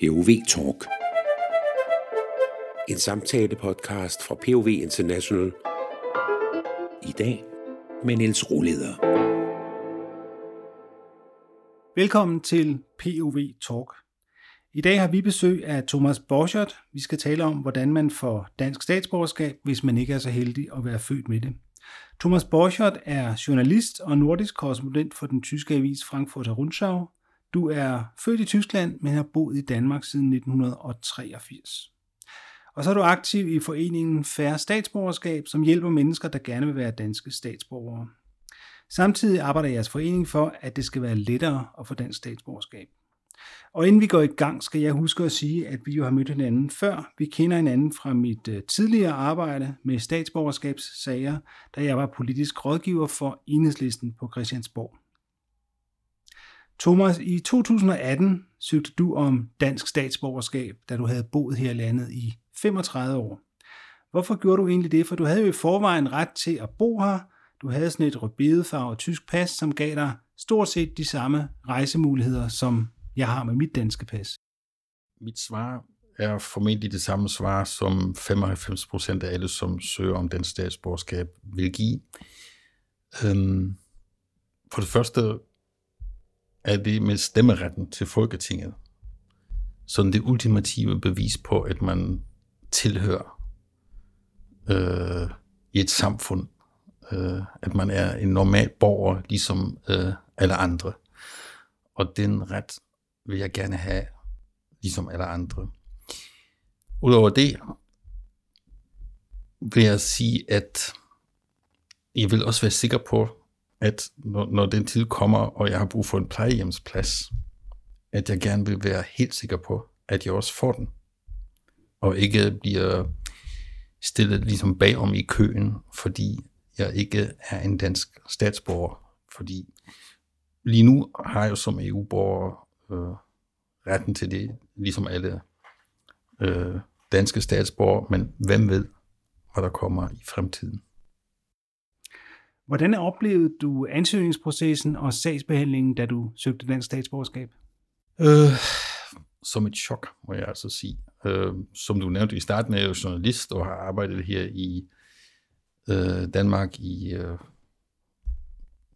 POV Talk. En samtale-podcast fra POV International. I dag med Niels Roleder. Velkommen til POV Talk. I dag har vi besøg af Thomas Borchert. Vi skal tale om, hvordan man får dansk statsborgerskab, hvis man ikke er så heldig at være født med det. Thomas Borchert er journalist og nordisk korrespondent for den tyske avis Frankfurter Rundschau. Du er født i Tyskland, men har boet i Danmark siden 1983. Og så er du aktiv i foreningen Færre Statsborgerskab, som hjælper mennesker, der gerne vil være danske statsborgere. Samtidig arbejder jeres forening for, at det skal være lettere at få dansk statsborgerskab. Og inden vi går i gang, skal jeg huske at sige, at vi jo har mødt hinanden før. Vi kender hinanden fra mit øh, tidligere arbejde med statsborgerskabssager, da jeg var politisk rådgiver for Enhedslisten på Christiansborg. Thomas, i 2018 søgte du om dansk statsborgerskab, da du havde boet her i landet i 35 år. Hvorfor gjorde du egentlig det? For du havde jo i forvejen ret til at bo her. Du havde sådan et rødbedefarvet tysk pas, som gav dig stort set de samme rejsemuligheder, som jeg har med mit danske pas. Mit svar er formentlig det samme svar, som 95 procent af alle, som søger om den statsborgerskab, vil give. Øhm, for det første er det med stemmeretten til Folketinget sådan det ultimative bevis på, at man tilhører øh, i et samfund, øh, at man er en normal borger, ligesom øh, alle andre. Og den ret vil jeg gerne have, ligesom alle andre. Udover det, vil jeg sige, at jeg vil også være sikker på, at når, når den tid kommer, og jeg har brug for en plejehjemsplads, at jeg gerne vil være helt sikker på, at jeg også får den. Og ikke bliver stillet ligesom bagom i køen, fordi jeg ikke er en dansk statsborger. Fordi lige nu har jeg jo som EU-borger øh, retten til det, ligesom alle øh, danske statsborger, men hvem ved, hvad der kommer i fremtiden. Hvordan oplevede du ansøgningsprocessen og sagsbehandlingen, da du søgte dansk statsborgerskab? Øh, som et chok, må jeg altså sige. Øh, som du nævnte i starten, er jeg jo journalist og har arbejdet her i øh, Danmark i øh,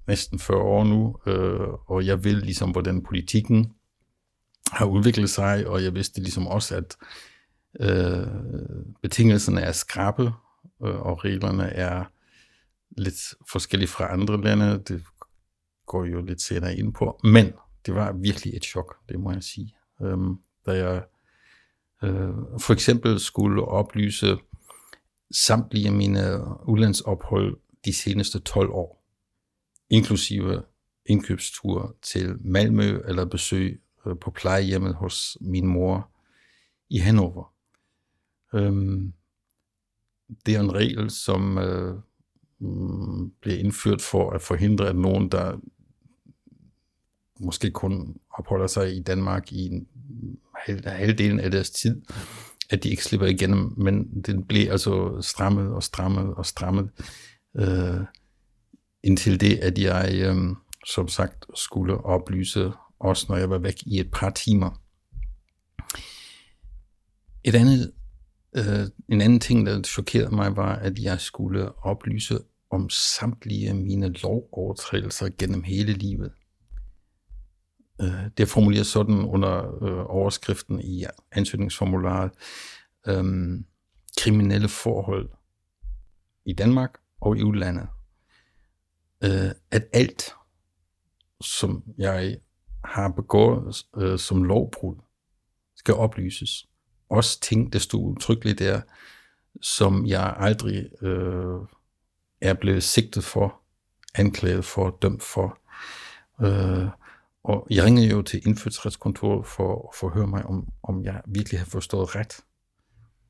næsten 40 år nu, øh, og jeg vil ligesom, hvordan politikken har udviklet sig, og jeg vidste ligesom også, at øh, betingelserne er skrappe, øh, og reglerne er lidt forskelligt fra andre lande. Det går jo lidt senere ind på. Men det var virkelig et chok, det må jeg sige. Øhm, da jeg øh, for eksempel skulle oplyse samtlige mine udlandsophold de seneste 12 år, inklusive indkøbstur til Malmø eller besøg øh, på plejehjemmet hos min mor i Hannover. Øhm, det er en regel, som øh, Mm, bliver indført for at forhindre, at nogen, der måske kun opholder sig i Danmark i en halv, halvdelen af deres tid, at de ikke slipper igennem, men den bliver altså strammet og strammet og strammet, øh, indtil det, at jeg øh, som sagt skulle oplyse, også når jeg var væk i et par timer. Et andet, øh, en anden ting, der chokerede mig, var, at jeg skulle oplyse om samtlige mine lovovertrædelser gennem hele livet. Øh, det er formuleret sådan under øh, overskriften i ansøgningsformularet, øh, kriminelle forhold i Danmark og i udlandet. Øh, at alt, som jeg har begået øh, som lovbrud, skal oplyses. Også ting, der stod utryggeligt der, som jeg aldrig øh, er blevet sigtet for, anklaget for, dømt for. Øh, og jeg ringede jo til indfødsretskontoret for at forhøre mig, om, om jeg virkelig havde forstået ret.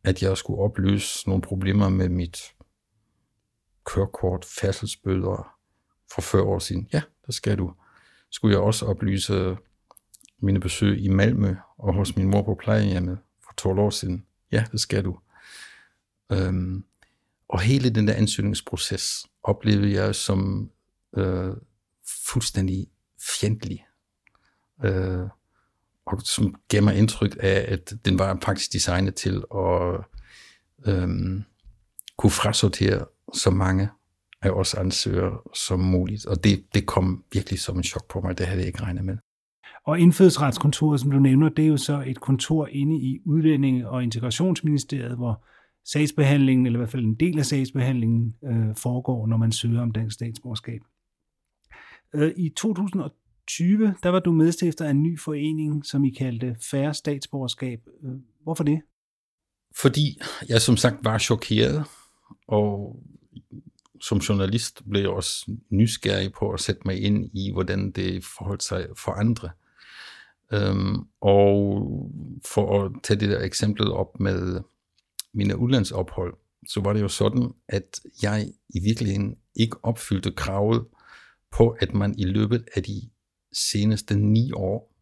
At jeg skulle opløse nogle problemer med mit kørekort, færdselsbøder for 40 år siden. Ja, det skal du. Skulle jeg også oplyse mine besøg i Malmø og hos min mor på plejehjemmet for 12 år siden. Ja, det skal du. Øhm, og hele den der ansøgningsproces oplevede jeg som øh, fuldstændig fjendtlig. Øh, og som gav mig indtryk af, at den var faktisk designet til at øhm, kunne frasortere så mange af os ansøgere som muligt. Og det, det kom virkelig som en chok på mig, det havde jeg ikke regnet med. Og indfødsretskontoret, som du nævner, det er jo så et kontor inde i Udlændinge- og Integrationsministeriet, hvor sagsbehandlingen, eller i hvert fald en del af sagsbehandlingen, øh, foregår, når man søger om dansk statsborgerskab. Øh, I 2020, der var du medstifter af en ny forening, som I kaldte Færre Statsborgerskab. Øh, hvorfor det? Fordi jeg som sagt var chokeret, og som journalist blev jeg også nysgerrig på at sætte mig ind i, hvordan det forholdt sig for andre. Øhm, og for at tage det der eksempel op med mine udlandsophold, så var det jo sådan, at jeg i virkeligheden ikke opfyldte kravet på, at man i løbet af de seneste ni år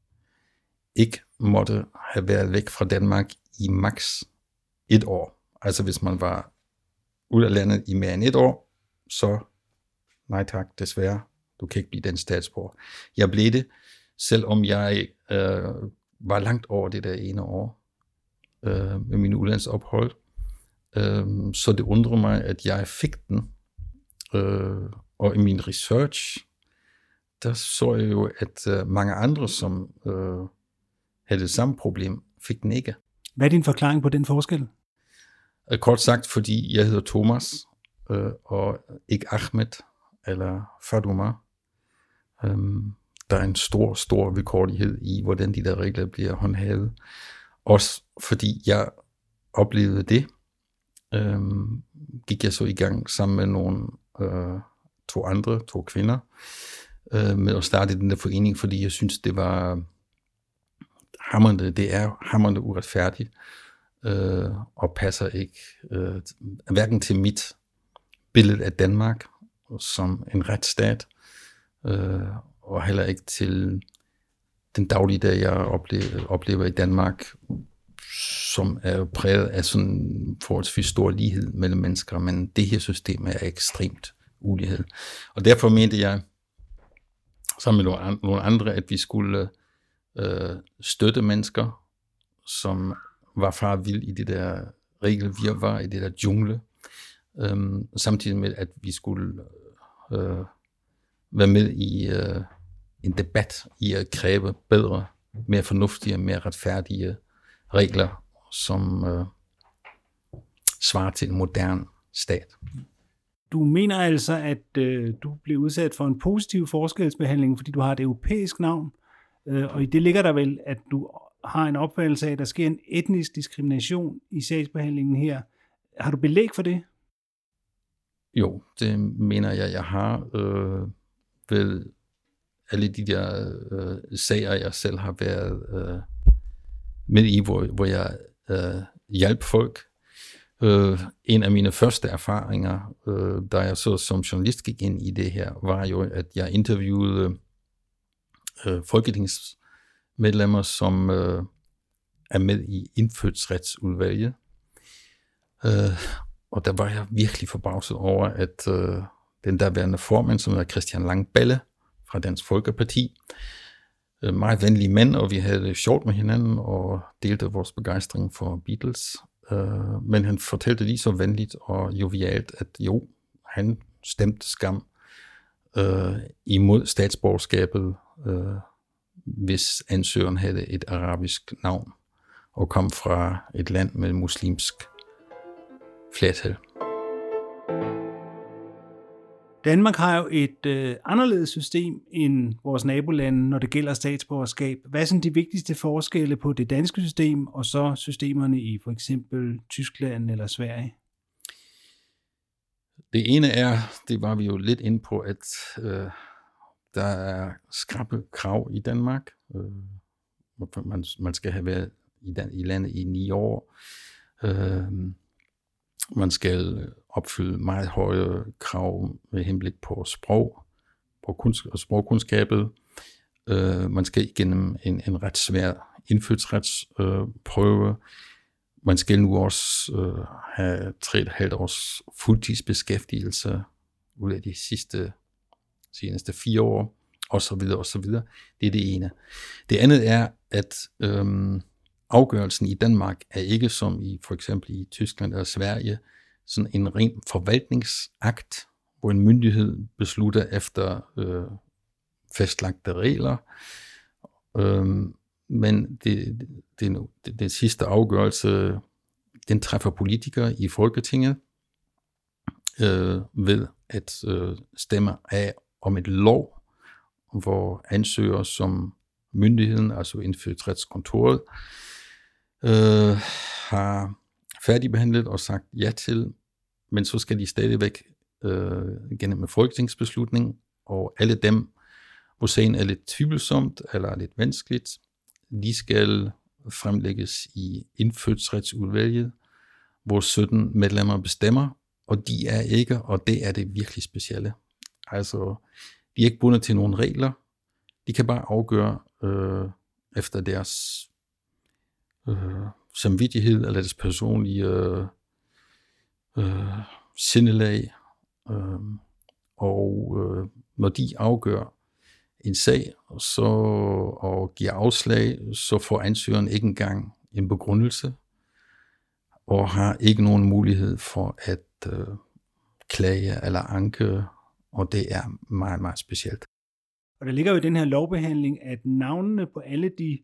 ikke måtte have været væk fra Danmark i maks et år. Altså hvis man var ud af landet i mere end et år, så nej tak, desværre, du kan ikke blive den statsborger. Jeg blev det, selvom jeg øh, var langt over det der ene år øh, med min udlandsophold. Øh, så det undrer mig, at jeg fik den. Øh, og i min research, der så jeg jo, at øh, mange andre, som øh, havde det samme problem, fik den ikke. Hvad er din forklaring på den forskel? Øh, kort sagt, fordi jeg hedder Thomas, øh, og ikke Ahmed eller Faduma. Um, der er en stor, stor vilkårlighed i, hvordan de der regler bliver håndhævet. Også fordi jeg oplevede det, um, gik jeg så i gang sammen med nogle øh, to andre, to kvinder, øh, med at starte den der forening, fordi jeg synes, det var hammerne, det er hammerne uretfærdigt, øh, og passer ikke øh, hverken til mit billede af Danmark som en retsstat, øh, og heller ikke til den daglige dag, jeg oplever, oplever i Danmark, som er præget af sådan forholdsvis stor lighed mellem mennesker, men det her system er ekstremt ulighed. Og derfor mente jeg, sammen med nogle andre, at vi skulle øh, støtte mennesker, som var far vild i det der regelvirvar, i det der jungle, øhm, samtidig med, at vi skulle øh, være med i øh, en debat i at kræve bedre, mere fornuftige, mere retfærdige regler, som øh, svarer til en moderne stat. Du mener altså, at øh, du blev udsat for en positiv forskelsbehandling, fordi du har et europæisk navn, øh, og i det ligger der vel, at du har en opfattelse af, at der sker en etnisk diskrimination i sagsbehandlingen her. Har du belæg for det? Jo, det mener jeg, jeg har øh, vel alle de der øh, sager, jeg selv har været øh, med i, hvor, hvor jeg øh, hjalp folk. Øh, en af mine første erfaringer, øh, da jeg så som journalist gik ind i det her, var jo, at jeg interviewede øh, folketingsmedlemmer, som øh, er med i indfødsretsudvalget. Øh, og der var jeg virkelig forbavset over, at øh, den der værende formand, som hedder Christian Langballe fra Dansk Folkeparti, øh, meget venlige mænd, og vi havde det sjovt med hinanden og delte vores begejstring for Beatles. Øh, men han fortalte lige så venligt og jovialt, at jo, han stemte skam øh, imod statsborgerskabet, øh, hvis ansøgeren havde et arabisk navn og kom fra et land med muslimsk flertal. Danmark har jo et øh, anderledes system end vores nabolande, når det gælder statsborgerskab. Hvad er sådan de vigtigste forskelle på det danske system og så systemerne i for eksempel Tyskland eller Sverige? Det ene er, det var vi jo lidt ind på, at øh, der er skrappe krav i Danmark. Øh, man, man skal have været i, den, i landet i ni år. Øh, man skal opfylde meget høje krav med henblik på sprog, på kunst- sprogkundskabet. Øh, man skal igennem en, en ret svær indfødsretsprøve. Øh, man skal nu også øh, have 3,5 års fuldtidsbeskæftigelse ud af de sidste seneste fire år, og så videre, og så videre. Det er det ene. Det andet er, at øhm, afgørelsen i Danmark er ikke som i for eksempel i Tyskland eller Sverige, sådan en ren forvaltningsakt, hvor en myndighed beslutter efter øh, fastlagte regler. Øh, men det, det, det, det sidste afgørelse, den træffer politikere i Folketinget øh, ved at øh, stemme af om et lov, hvor ansøger som myndigheden, altså indfødsretskontoret, øh, har færdigbehandlet og sagt ja til, men så skal de stadigvæk øh, gennem en folketingsbeslutning, og alle dem, hvor sagen er lidt tvivlsomt eller lidt vanskeligt, de skal fremlægges i indfødsretsudvalget, hvor 17 medlemmer bestemmer, og de er ikke, og det er det virkelig specielle. Altså, de er ikke bundet til nogen regler, de kan bare afgøre øh, efter deres øh, samvittighed eller deres personlige øh, øh, sindelag. Øh, og øh, når de afgør en sag så, og giver afslag, så får ansøgeren ikke engang en begrundelse og har ikke nogen mulighed for at øh, klage eller anke, og det er meget, meget specielt. Og der ligger jo i den her lovbehandling, at navnene på alle de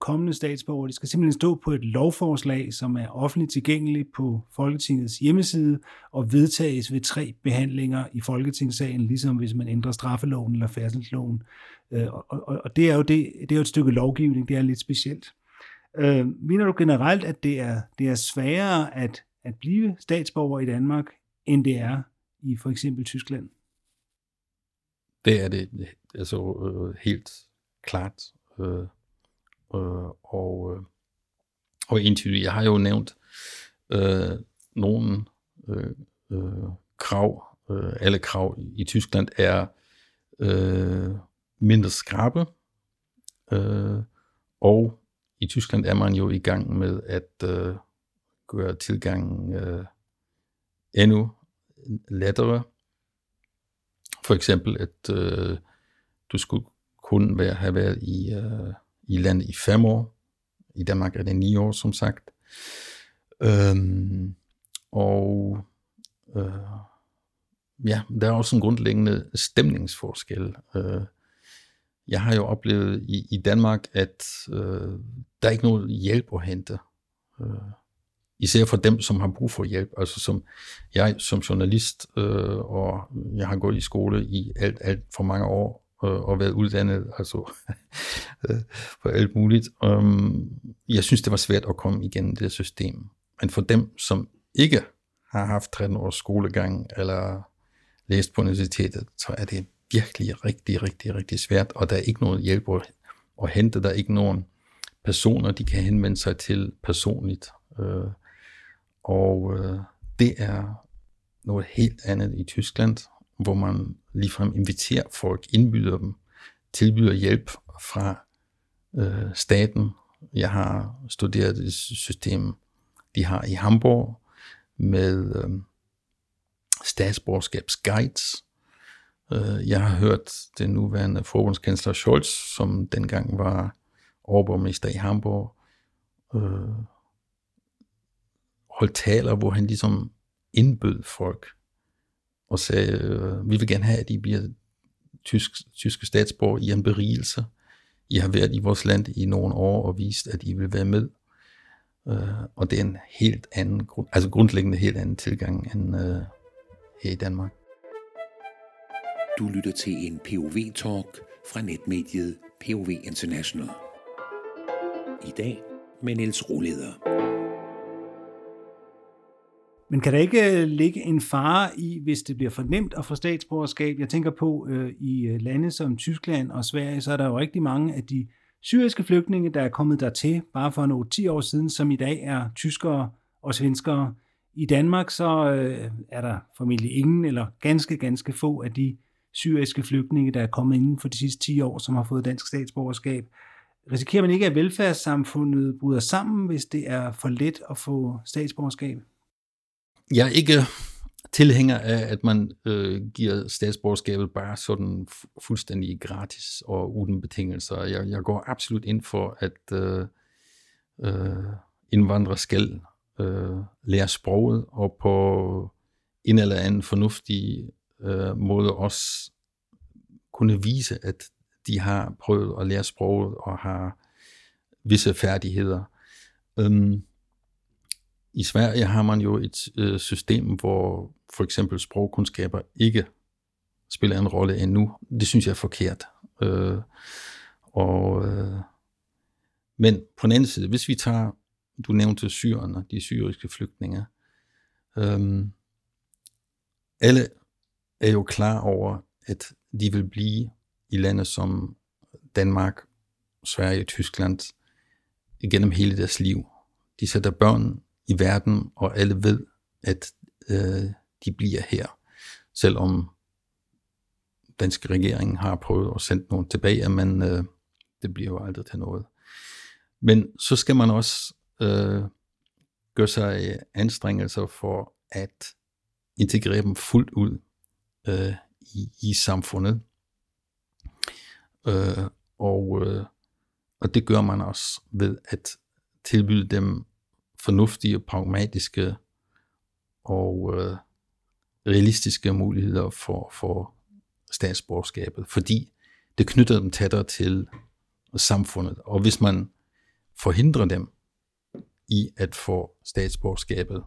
kommende statsborgere, de skal simpelthen stå på et lovforslag, som er offentligt tilgængeligt på Folketingets hjemmeside og vedtages ved tre behandlinger i Folketingssagen, ligesom hvis man ændrer straffeloven eller færdselsloven. Øh, og, og, og det er jo det, det er jo et stykke lovgivning, det er lidt specielt. Øh, mener du generelt, at det er, det er sværere at, at blive statsborger i Danmark, end det er i for eksempel Tyskland? Det er det altså øh, helt klart. Øh, øh, og, øh, og entydigt. Jeg har jo nævnt øh, nogle øh, øh, krav. Øh, alle krav i Tyskland er øh, mindre skrabe. Øh, og i Tyskland er man jo i gang med at øh, gøre tilgangen øh, endnu lettere. For eksempel, at øh, du skulle kun være, have været i, øh, i landet i fem år. I Danmark er det ni år, som sagt. Øhm, og øh, ja, der er også en grundlæggende stemningsforskel. Øh, jeg har jo oplevet i, i Danmark, at øh, der er ikke noget hjælp at hente. Øh, især for dem, som har brug for hjælp. Altså som jeg som journalist, øh, og jeg har gået i skole i alt, alt for mange år, og været uddannet, altså øh, for alt muligt. Um, jeg synes, det var svært at komme igennem det system. Men for dem, som ikke har haft 13 års skolegang, eller læst på universitetet, så er det virkelig rigtig, rigtig, rigtig svært, og der er ikke noget hjælp at, at hente. Der er ikke nogen personer, de kan henvende sig til personligt. Øh, og øh, det er noget helt andet i Tyskland, hvor man ligefrem inviterer folk, indbyder dem, tilbyder hjælp fra øh, staten. Jeg har studeret et system, de har i Hamburg med øh, statsborgerskabsguides. Øh, jeg har hørt den nuværende forbundskansler Scholz, som dengang var overborgmester i Hamburg, øh, holdt taler, hvor han ligesom indbød folk og sagde, øh, vi vil gerne have, at I bliver tysk, tyske statsborger. I er en berigelse. I har været i vores land i nogle år og vist, at I vil være med. Øh, og det er en helt anden, altså grundlæggende helt anden tilgang end øh, her i Danmark. Du lytter til en POV-talk fra netmediet POV International. I dag med Niels Roleder. Men kan der ikke øh, ligge en fare i, hvis det bliver for nemt at få statsborgerskab? Jeg tænker på, øh, i øh, lande som Tyskland og Sverige, så er der jo rigtig mange af de syriske flygtninge, der er kommet dertil bare for nogle 10 år siden, som i dag er tyskere og svenskere. I Danmark så øh, er der formentlig ingen eller ganske, ganske få af de syriske flygtninge, der er kommet inden for de sidste 10 år, som har fået dansk statsborgerskab. Risikerer man ikke, at velfærdssamfundet bryder sammen, hvis det er for let at få statsborgerskab? Jeg er ikke tilhænger af, at man øh, giver statsborgerskabet bare sådan fuldstændig gratis og uden betingelser. Jeg, jeg går absolut ind for, at øh, øh, indvandrere skal øh, lære sproget og på en eller anden fornuftig øh, måde også kunne vise, at de har prøvet at lære sproget og har visse færdigheder. Øhm, i Sverige har man jo et øh, system, hvor for eksempel sprogkundskaber ikke spiller en rolle endnu. Det synes jeg er forkert. Øh, og, øh, men på den anden side, hvis vi tager, du nævnte syrerne, de syriske flygtninge, øh, alle er jo klar over, at de vil blive i lande som Danmark, Sverige, Tyskland, igennem hele deres liv. De sætter børn i verden, og alle ved, at øh, de bliver her. Selvom danske regering har prøvet at sende nogen tilbage, men øh, det bliver jo aldrig til noget. Men så skal man også øh, gøre sig øh, anstrengelser for at integrere dem fuldt ud øh, i, i samfundet. Øh, og, øh, og det gør man også ved at tilbyde dem fornuftige, pragmatiske og øh, realistiske muligheder for, for statsborgerskabet, fordi det knytter dem tættere til samfundet. Og hvis man forhindrer dem i at få statsborgerskabet,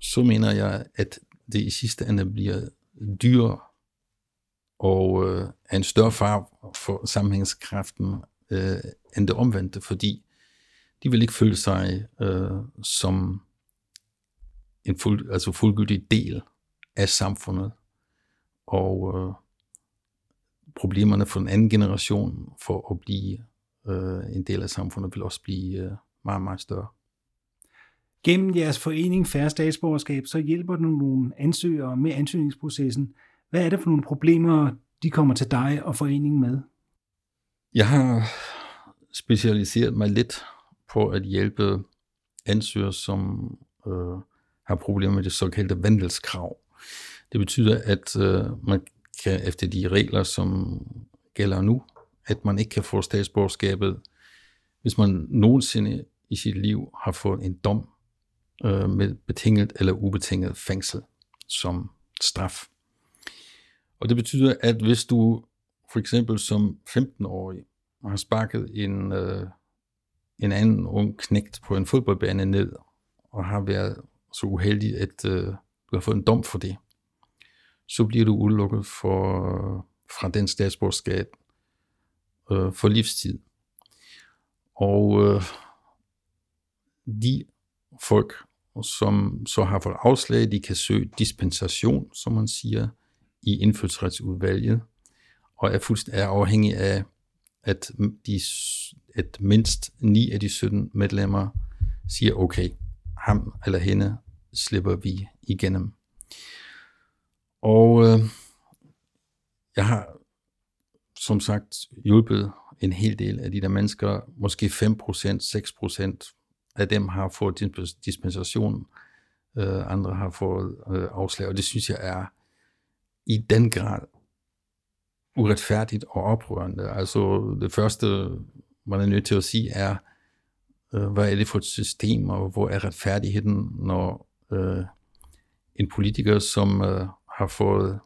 så mener jeg, at det i sidste ende bliver dyrere og øh, er en større far for sammenhængskraften øh, end det omvendte, fordi de vil ikke føle sig øh, som en fuld, altså fuldgyldig del af samfundet. Og øh, problemerne for den anden generation for at blive øh, en del af samfundet vil også blive øh, meget, meget større. Gennem jeres forening Færre Statsborgerskab, så hjælper du nogle ansøgere med ansøgningsprocessen. Hvad er det for nogle problemer, de kommer til dig og foreningen med? Jeg har specialiseret mig lidt på at hjælpe ansøgere, som øh, har problemer med det såkaldte vandelskrav. Det betyder, at øh, man kan efter de regler, som gælder nu, at man ikke kan få statsborgerskabet, hvis man nogensinde i sit liv har fået en dom øh, med betinget eller ubetinget fængsel som straf. Og det betyder, at hvis du for eksempel som 15-årig har sparket en, øh, en anden ung knægt på en fodboldbane ned, og har været så uheldig, at øh, du har fået en dom for det, så bliver du udelukket for, fra den statsborgerskab øh, for livstid. Og øh, de folk, som så har fået afslag, de kan søge dispensation, som man siger, i indfødsretsudvalget, og er fuldstændig afhængig af, at, de, at mindst 9 af de 17 medlemmer siger, okay, ham eller hende slipper vi igennem. Og øh, jeg har som sagt hjulpet en hel del af de der mennesker, måske 5%, 6% af dem har fået dispensation, øh, andre har fået øh, afslag, og det synes jeg er i den grad uretfærdigt og oprørende. Altså det første, man er nødt til at sige, er, øh, hvad er det for et system, og hvor er retfærdigheden, når øh, en politiker, som øh, har fået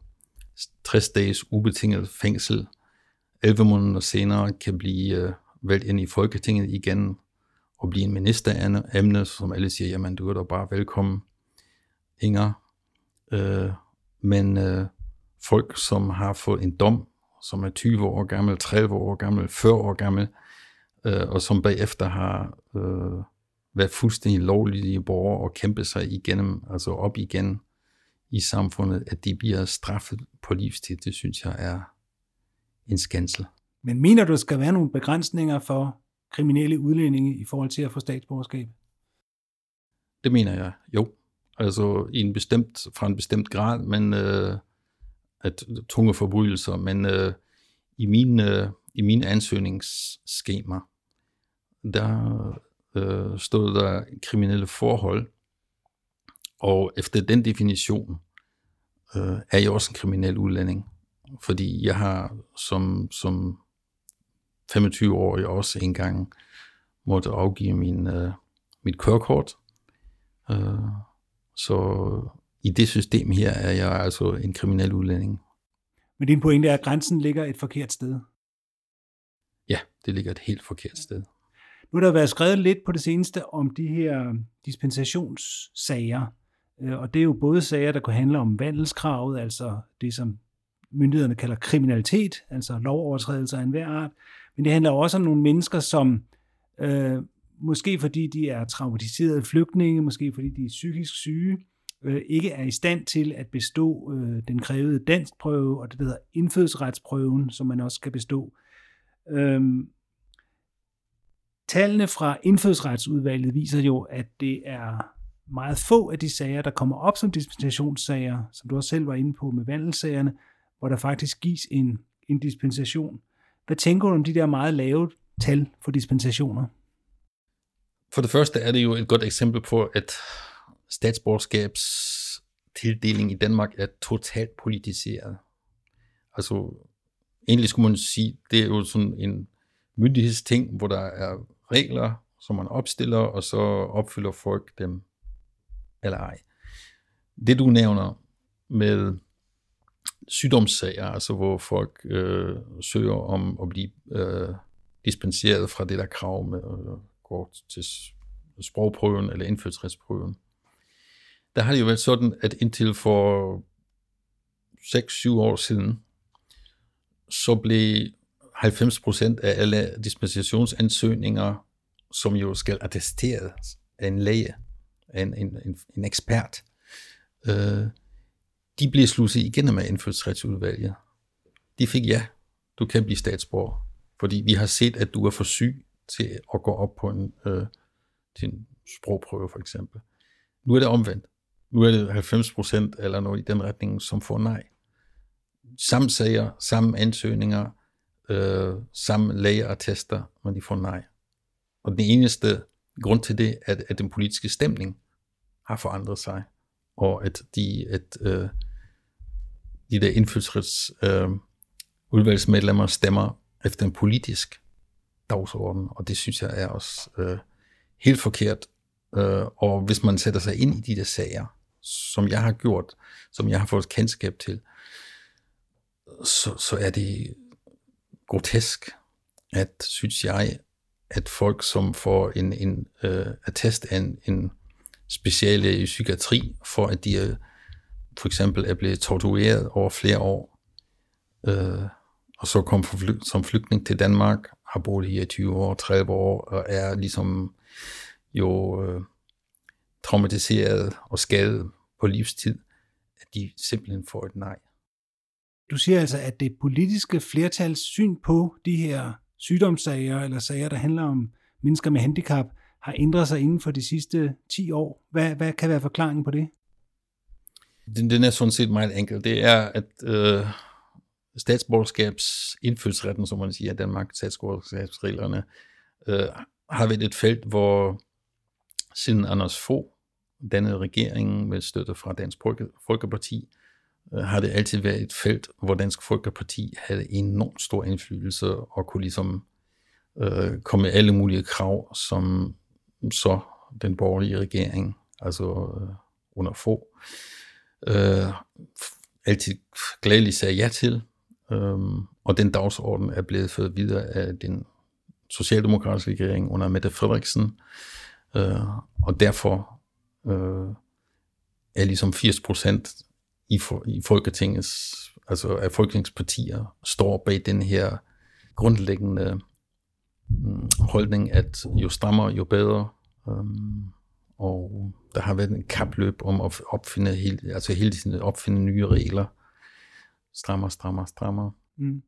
60 dages ubetinget fængsel, 11 måneder senere kan blive øh, valgt ind i Folketinget igen, og blive en minister af emne, som alle siger, jamen du er da bare velkommen, Inger. Øh, men øh, folk, som har fået en dom, som er 20 år gammel, 30 år gammel, 40 år gammel, øh, og som bagefter har øh, været fuldstændig lovlige borgere og kæmpe sig igennem, altså op igen i samfundet, at de bliver straffet på livstid, det synes jeg er en skændsel. Men mener du, der skal være nogle begrænsninger for kriminelle udlændinge i forhold til at få statsborgerskab? Det mener jeg, jo. Altså i en bestemt, fra en bestemt grad, men øh, at øh, tunge forbrydelser, men øh, i min øh, i min ansøgningsskema, der øh, stod der kriminelle forhold, Og efter den definition øh, er jeg også en kriminel udlænding, fordi jeg har som, som 25-årig også engang måtte afgive min, øh, mit kørekort. Øh, så i det system her er jeg altså en kriminel udlænding. Men din pointe er, at grænsen ligger et forkert sted? Ja, det ligger et helt forkert sted. Nu har der været skrevet lidt på det seneste om de her dispensationssager, øh, og det er jo både sager, der kan handle om vandelskravet, altså det, som myndighederne kalder kriminalitet, altså lovovertrædelser af enhver art, men det handler også om nogle mennesker, som øh, måske fordi de er traumatiserede flygtninge, måske fordi de er psykisk syge, øh, ikke er i stand til at bestå øh, den krævede danskprøve, og det der hedder indfødsretsprøven, som man også skal bestå. Øhm, tallene fra indfødsretsudvalget viser jo, at det er meget få af de sager, der kommer op som dispensationssager, som du også selv var inde på med vandelsagerne, hvor der faktisk gives en, en dispensation. Hvad tænker du om de der meget lave tal for dispensationer? For det første er det jo et godt eksempel på, at statsborgerskabstildeling i Danmark er totalt politiseret. Altså, egentlig skulle man sige, det er jo sådan en myndighedsting, hvor der er regler, som man opstiller, og så opfylder folk dem eller ej. Det du nævner med sygdomssager, altså hvor folk øh, søger om at blive øh, dispenseret fra det der krav med øh, at gå til sprogprøven eller indfødsretsprøven. Der har det jo været sådan, at indtil for 6-7 år siden, så blev 90 procent af alle dispensationsansøgninger, som jo skal attesteres af en læge, en, en, en, en ekspert, øh, de blev slusset igennem af indfødsretsudvalget. De fik ja, du kan blive statsborger, fordi vi har set, at du er for syg til at gå op på en, øh, til en sprogprøve for eksempel. Nu er det omvendt. Nu er det 90 procent eller noget i den retning, som får nej. Samme sager, samme ansøgninger, øh, samme lægeattester, men de får nej. Og den eneste grund til det er, at den politiske stemning har forandret sig, og at de, at, øh, de der indfødsrets øh, udvalgsmedlemmer stemmer efter en politisk dagsorden, og det synes jeg er også øh, helt forkert. Øh, og hvis man sætter sig ind i de der sager, som jeg har gjort, som jeg har fået kendskab til, så, så er det grotesk, at, synes jeg, at folk, som får en, en uh, attest af en, en speciale i psykiatri, for at de uh, for eksempel er blevet tortureret over flere år, uh, og så kom fly, som flygtning til Danmark, har boet her i 20 år, 30 år, og er ligesom jo uh, traumatiseret og skadet på livstid, at de simpelthen får et nej. Du siger altså, at det politiske flertals syn på de her sygdomssager eller sager, der handler om mennesker med handicap, har ændret sig inden for de sidste 10 år. Hvad, hvad kan være forklaringen på det? Den, den er sådan set meget enkel. Det er, at øh, statsborgerskabsindfødsretten, som man siger i Danmark, statsborgerskabsreglerne, øh, har været et felt, hvor siden Anders Fogh dannede regeringen med støtte fra Dansk Folkeparti, øh, har det altid været et felt, hvor Dansk Folkeparti havde enormt stor indflydelse og kunne ligesom øh, komme med alle mulige krav, som så den borgerlige regering, altså øh, under få, øh, altid glædeligt sagde ja til. Øh, og den dagsorden er blevet ført videre af den socialdemokratiske regering under Mette Frederiksen. Øh, og derfor øh, er ligesom 80 procent i, for, i Folketingets, altså af Folketingspartier, står bag den her grundlæggende um, holdning, at jo strammere, jo bedre. Um, og der har været en kapløb om at opfinde hele, altså hele tiden opfinde nye regler. Strammer, strammer, strammer. Mm.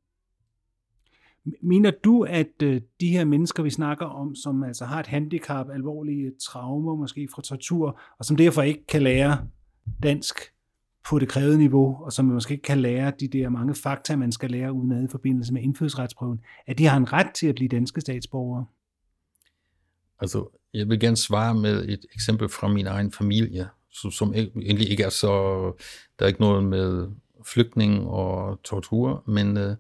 Mener du, at øh, de her mennesker, vi snakker om, som altså har et handicap, alvorlige traumer, måske fra tortur, og som derfor ikke kan lære dansk på det krævede niveau, og som måske ikke kan lære de der mange fakta, man skal lære uden i forbindelse med indfødsretsprøven, at de har en ret til at blive danske statsborgere? Altså, jeg vil gerne svare med et eksempel fra min egen familie, som, som egentlig ikke er så, der er ikke noget med flygtning og tortur, men øh,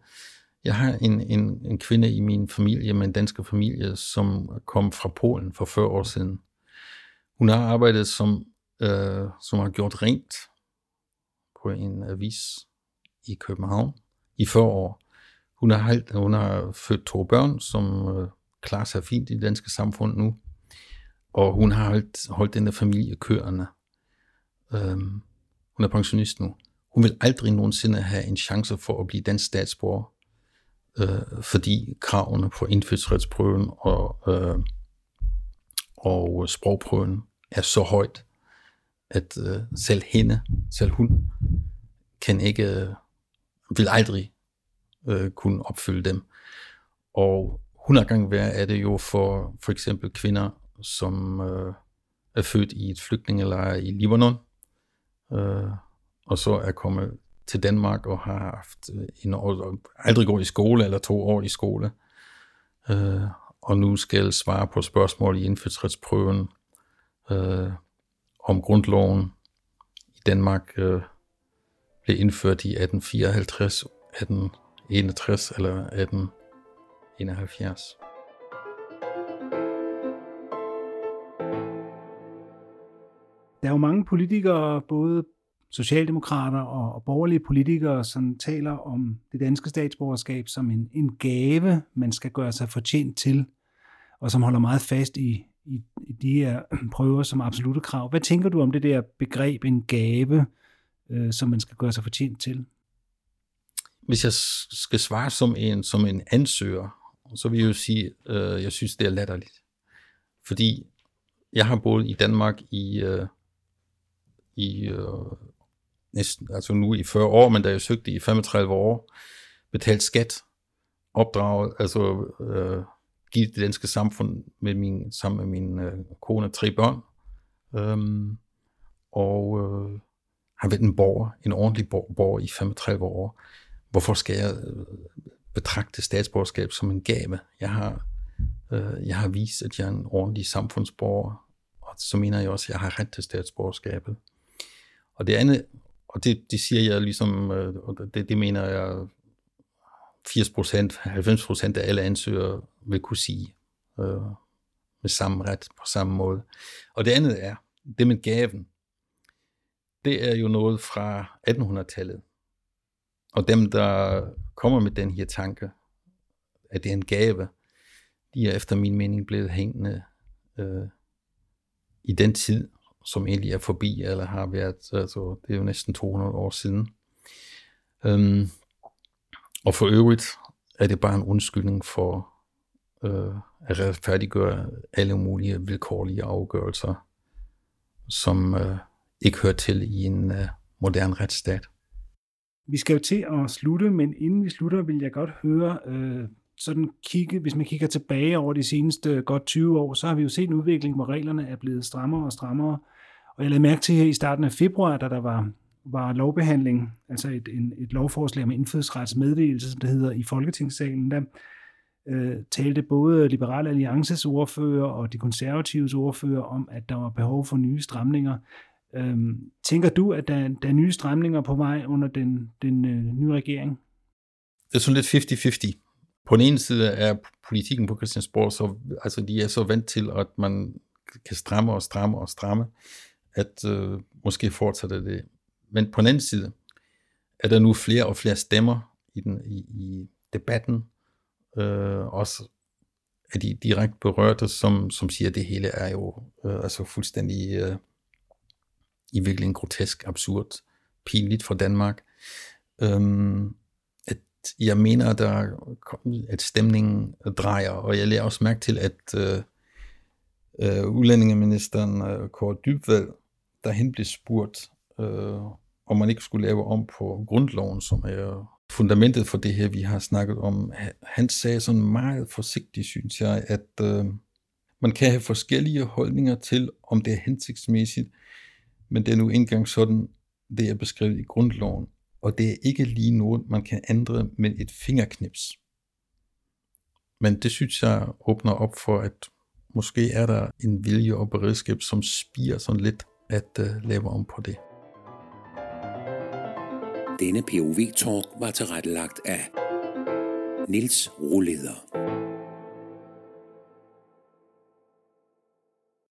jeg har en, en, en kvinde i min familie, med en dansk familie, som kom fra Polen for 40 år siden. Hun har arbejdet som, øh, som har gjort rent på en avis i København i 40 år. Hun har, hun har født to børn, som øh, klarer sig fint i det danske samfund nu. Og hun har holdt, holdt den der familie kørende. Øhm, hun er pensionist nu. Hun vil aldrig nogensinde have en chance for at blive dansk statsborger, øh, fordi kravene på indfødsretsprøven og, øh, og sprogprøven er så højt, at øh, selv hende, selv hun, kan ikke, øh, vil aldrig øh, kunne opfylde dem. Og 100 gange værre er det jo for for eksempel kvinder, som øh, er født i et flygtningelejr i Libanon, øh, og så er kommet til Danmark og har haft øh, en år, aldrig gået i skole eller to år i skole, øh, og nu skal svare på spørgsmål i indfødsretsprøven øh, om grundloven i Danmark øh, blev indført i 1854, 1861 eller 1871. Der er jo mange politikere, både socialdemokrater og, og borgerlige politikere, som taler om det danske statsborgerskab som en, en gave, man skal gøre sig fortjent til, og som holder meget fast i, i, i de her prøver som absolute krav. Hvad tænker du om det der begreb, en gave, øh, som man skal gøre sig fortjent til? Hvis jeg skal svare som en, som en ansøger, så vil jeg jo sige, øh, jeg synes, det er latterligt. Fordi jeg har boet i Danmark i, øh, i øh, næsten, altså nu i 40 år, men da jeg søgte i 35 år, betalt skat, opdraget, altså øh, givet det danske samfund med min, sammen med min øh, kone og tre børn. Øhm, og øh, har været en borger, en ordentlig borger i 35 år. Hvorfor skal jeg øh, betragte statsborgerskab som en gave? Jeg har, øh, jeg har vist, at jeg er en ordentlig samfundsborger, og så mener jeg også, at jeg har ret til statsborgerskabet. Og det andet, og det, det siger jeg ligesom, øh, og det, det mener jeg 80 procent, 90 procent af alle ansøgere vil kunne sige øh, med samme ret på samme måde. Og det andet er, det med gaven, det er jo noget fra 1800-tallet. Og dem, der kommer med den her tanke, at det er en gave, de er efter min mening blevet hængende øh, i den tid, som egentlig er forbi, eller har været, altså det er jo næsten 200 år siden. Øhm, og for øvrigt er det bare en undskyldning for øh, at retfærdiggøre alle mulige vilkårlige afgørelser, som øh, ikke hører til i en øh, moderne retsstat. Vi skal jo til at slutte, men inden vi slutter, vil jeg godt høre, øh, sådan kigge, hvis man kigger tilbage over de seneste godt 20 år, så har vi jo set en udvikling, hvor reglerne er blevet strammere og strammere. Og jeg lagde mærke til her i starten af februar, da der var, var lovbehandling, altså et, en, et lovforslag om indfødsretsmeddelelse, som det hedder, i Folketingssalen, der øh, talte både Liberal Alliances ordfører og de konservatives ordfører om, at der var behov for nye stramninger. Øhm, tænker du, at der, der er nye stramninger på vej under den, den øh, nye regering? Det er sådan lidt 50-50. På den ene side er politikken på Christiansborg, så, altså de er så vant til, at man kan stramme og stramme og stramme at øh, måske fortsætte det. Men på den anden side er der nu flere og flere stemmer i, den, i, i debatten, øh, også er de direkte berørte, som, som siger, at det hele er jo øh, altså fuldstændig øh, i virkeligheden grotesk, absurd, pinligt for Danmark. Øhm, at jeg mener, at, der, at stemningen drejer, og jeg lærer også mærke til, at øh, øh, udlændingeministeren øh, Kåre Dybvad der hen blev spurgt, øh, om man ikke skulle lave om på grundloven, som er fundamentet for det her, vi har snakket om. Han sagde sådan meget forsigtigt, synes jeg, at øh, man kan have forskellige holdninger til, om det er hensigtsmæssigt, men det er nu engang sådan, det er beskrevet i grundloven, og det er ikke lige noget, man kan ændre med et fingerknips. Men det synes jeg åbner op for, at måske er der en vilje og beredskab, som spiger sådan lidt at uh, lave om på det. Denne POV-talk var tilrettelagt af Nils Roleder.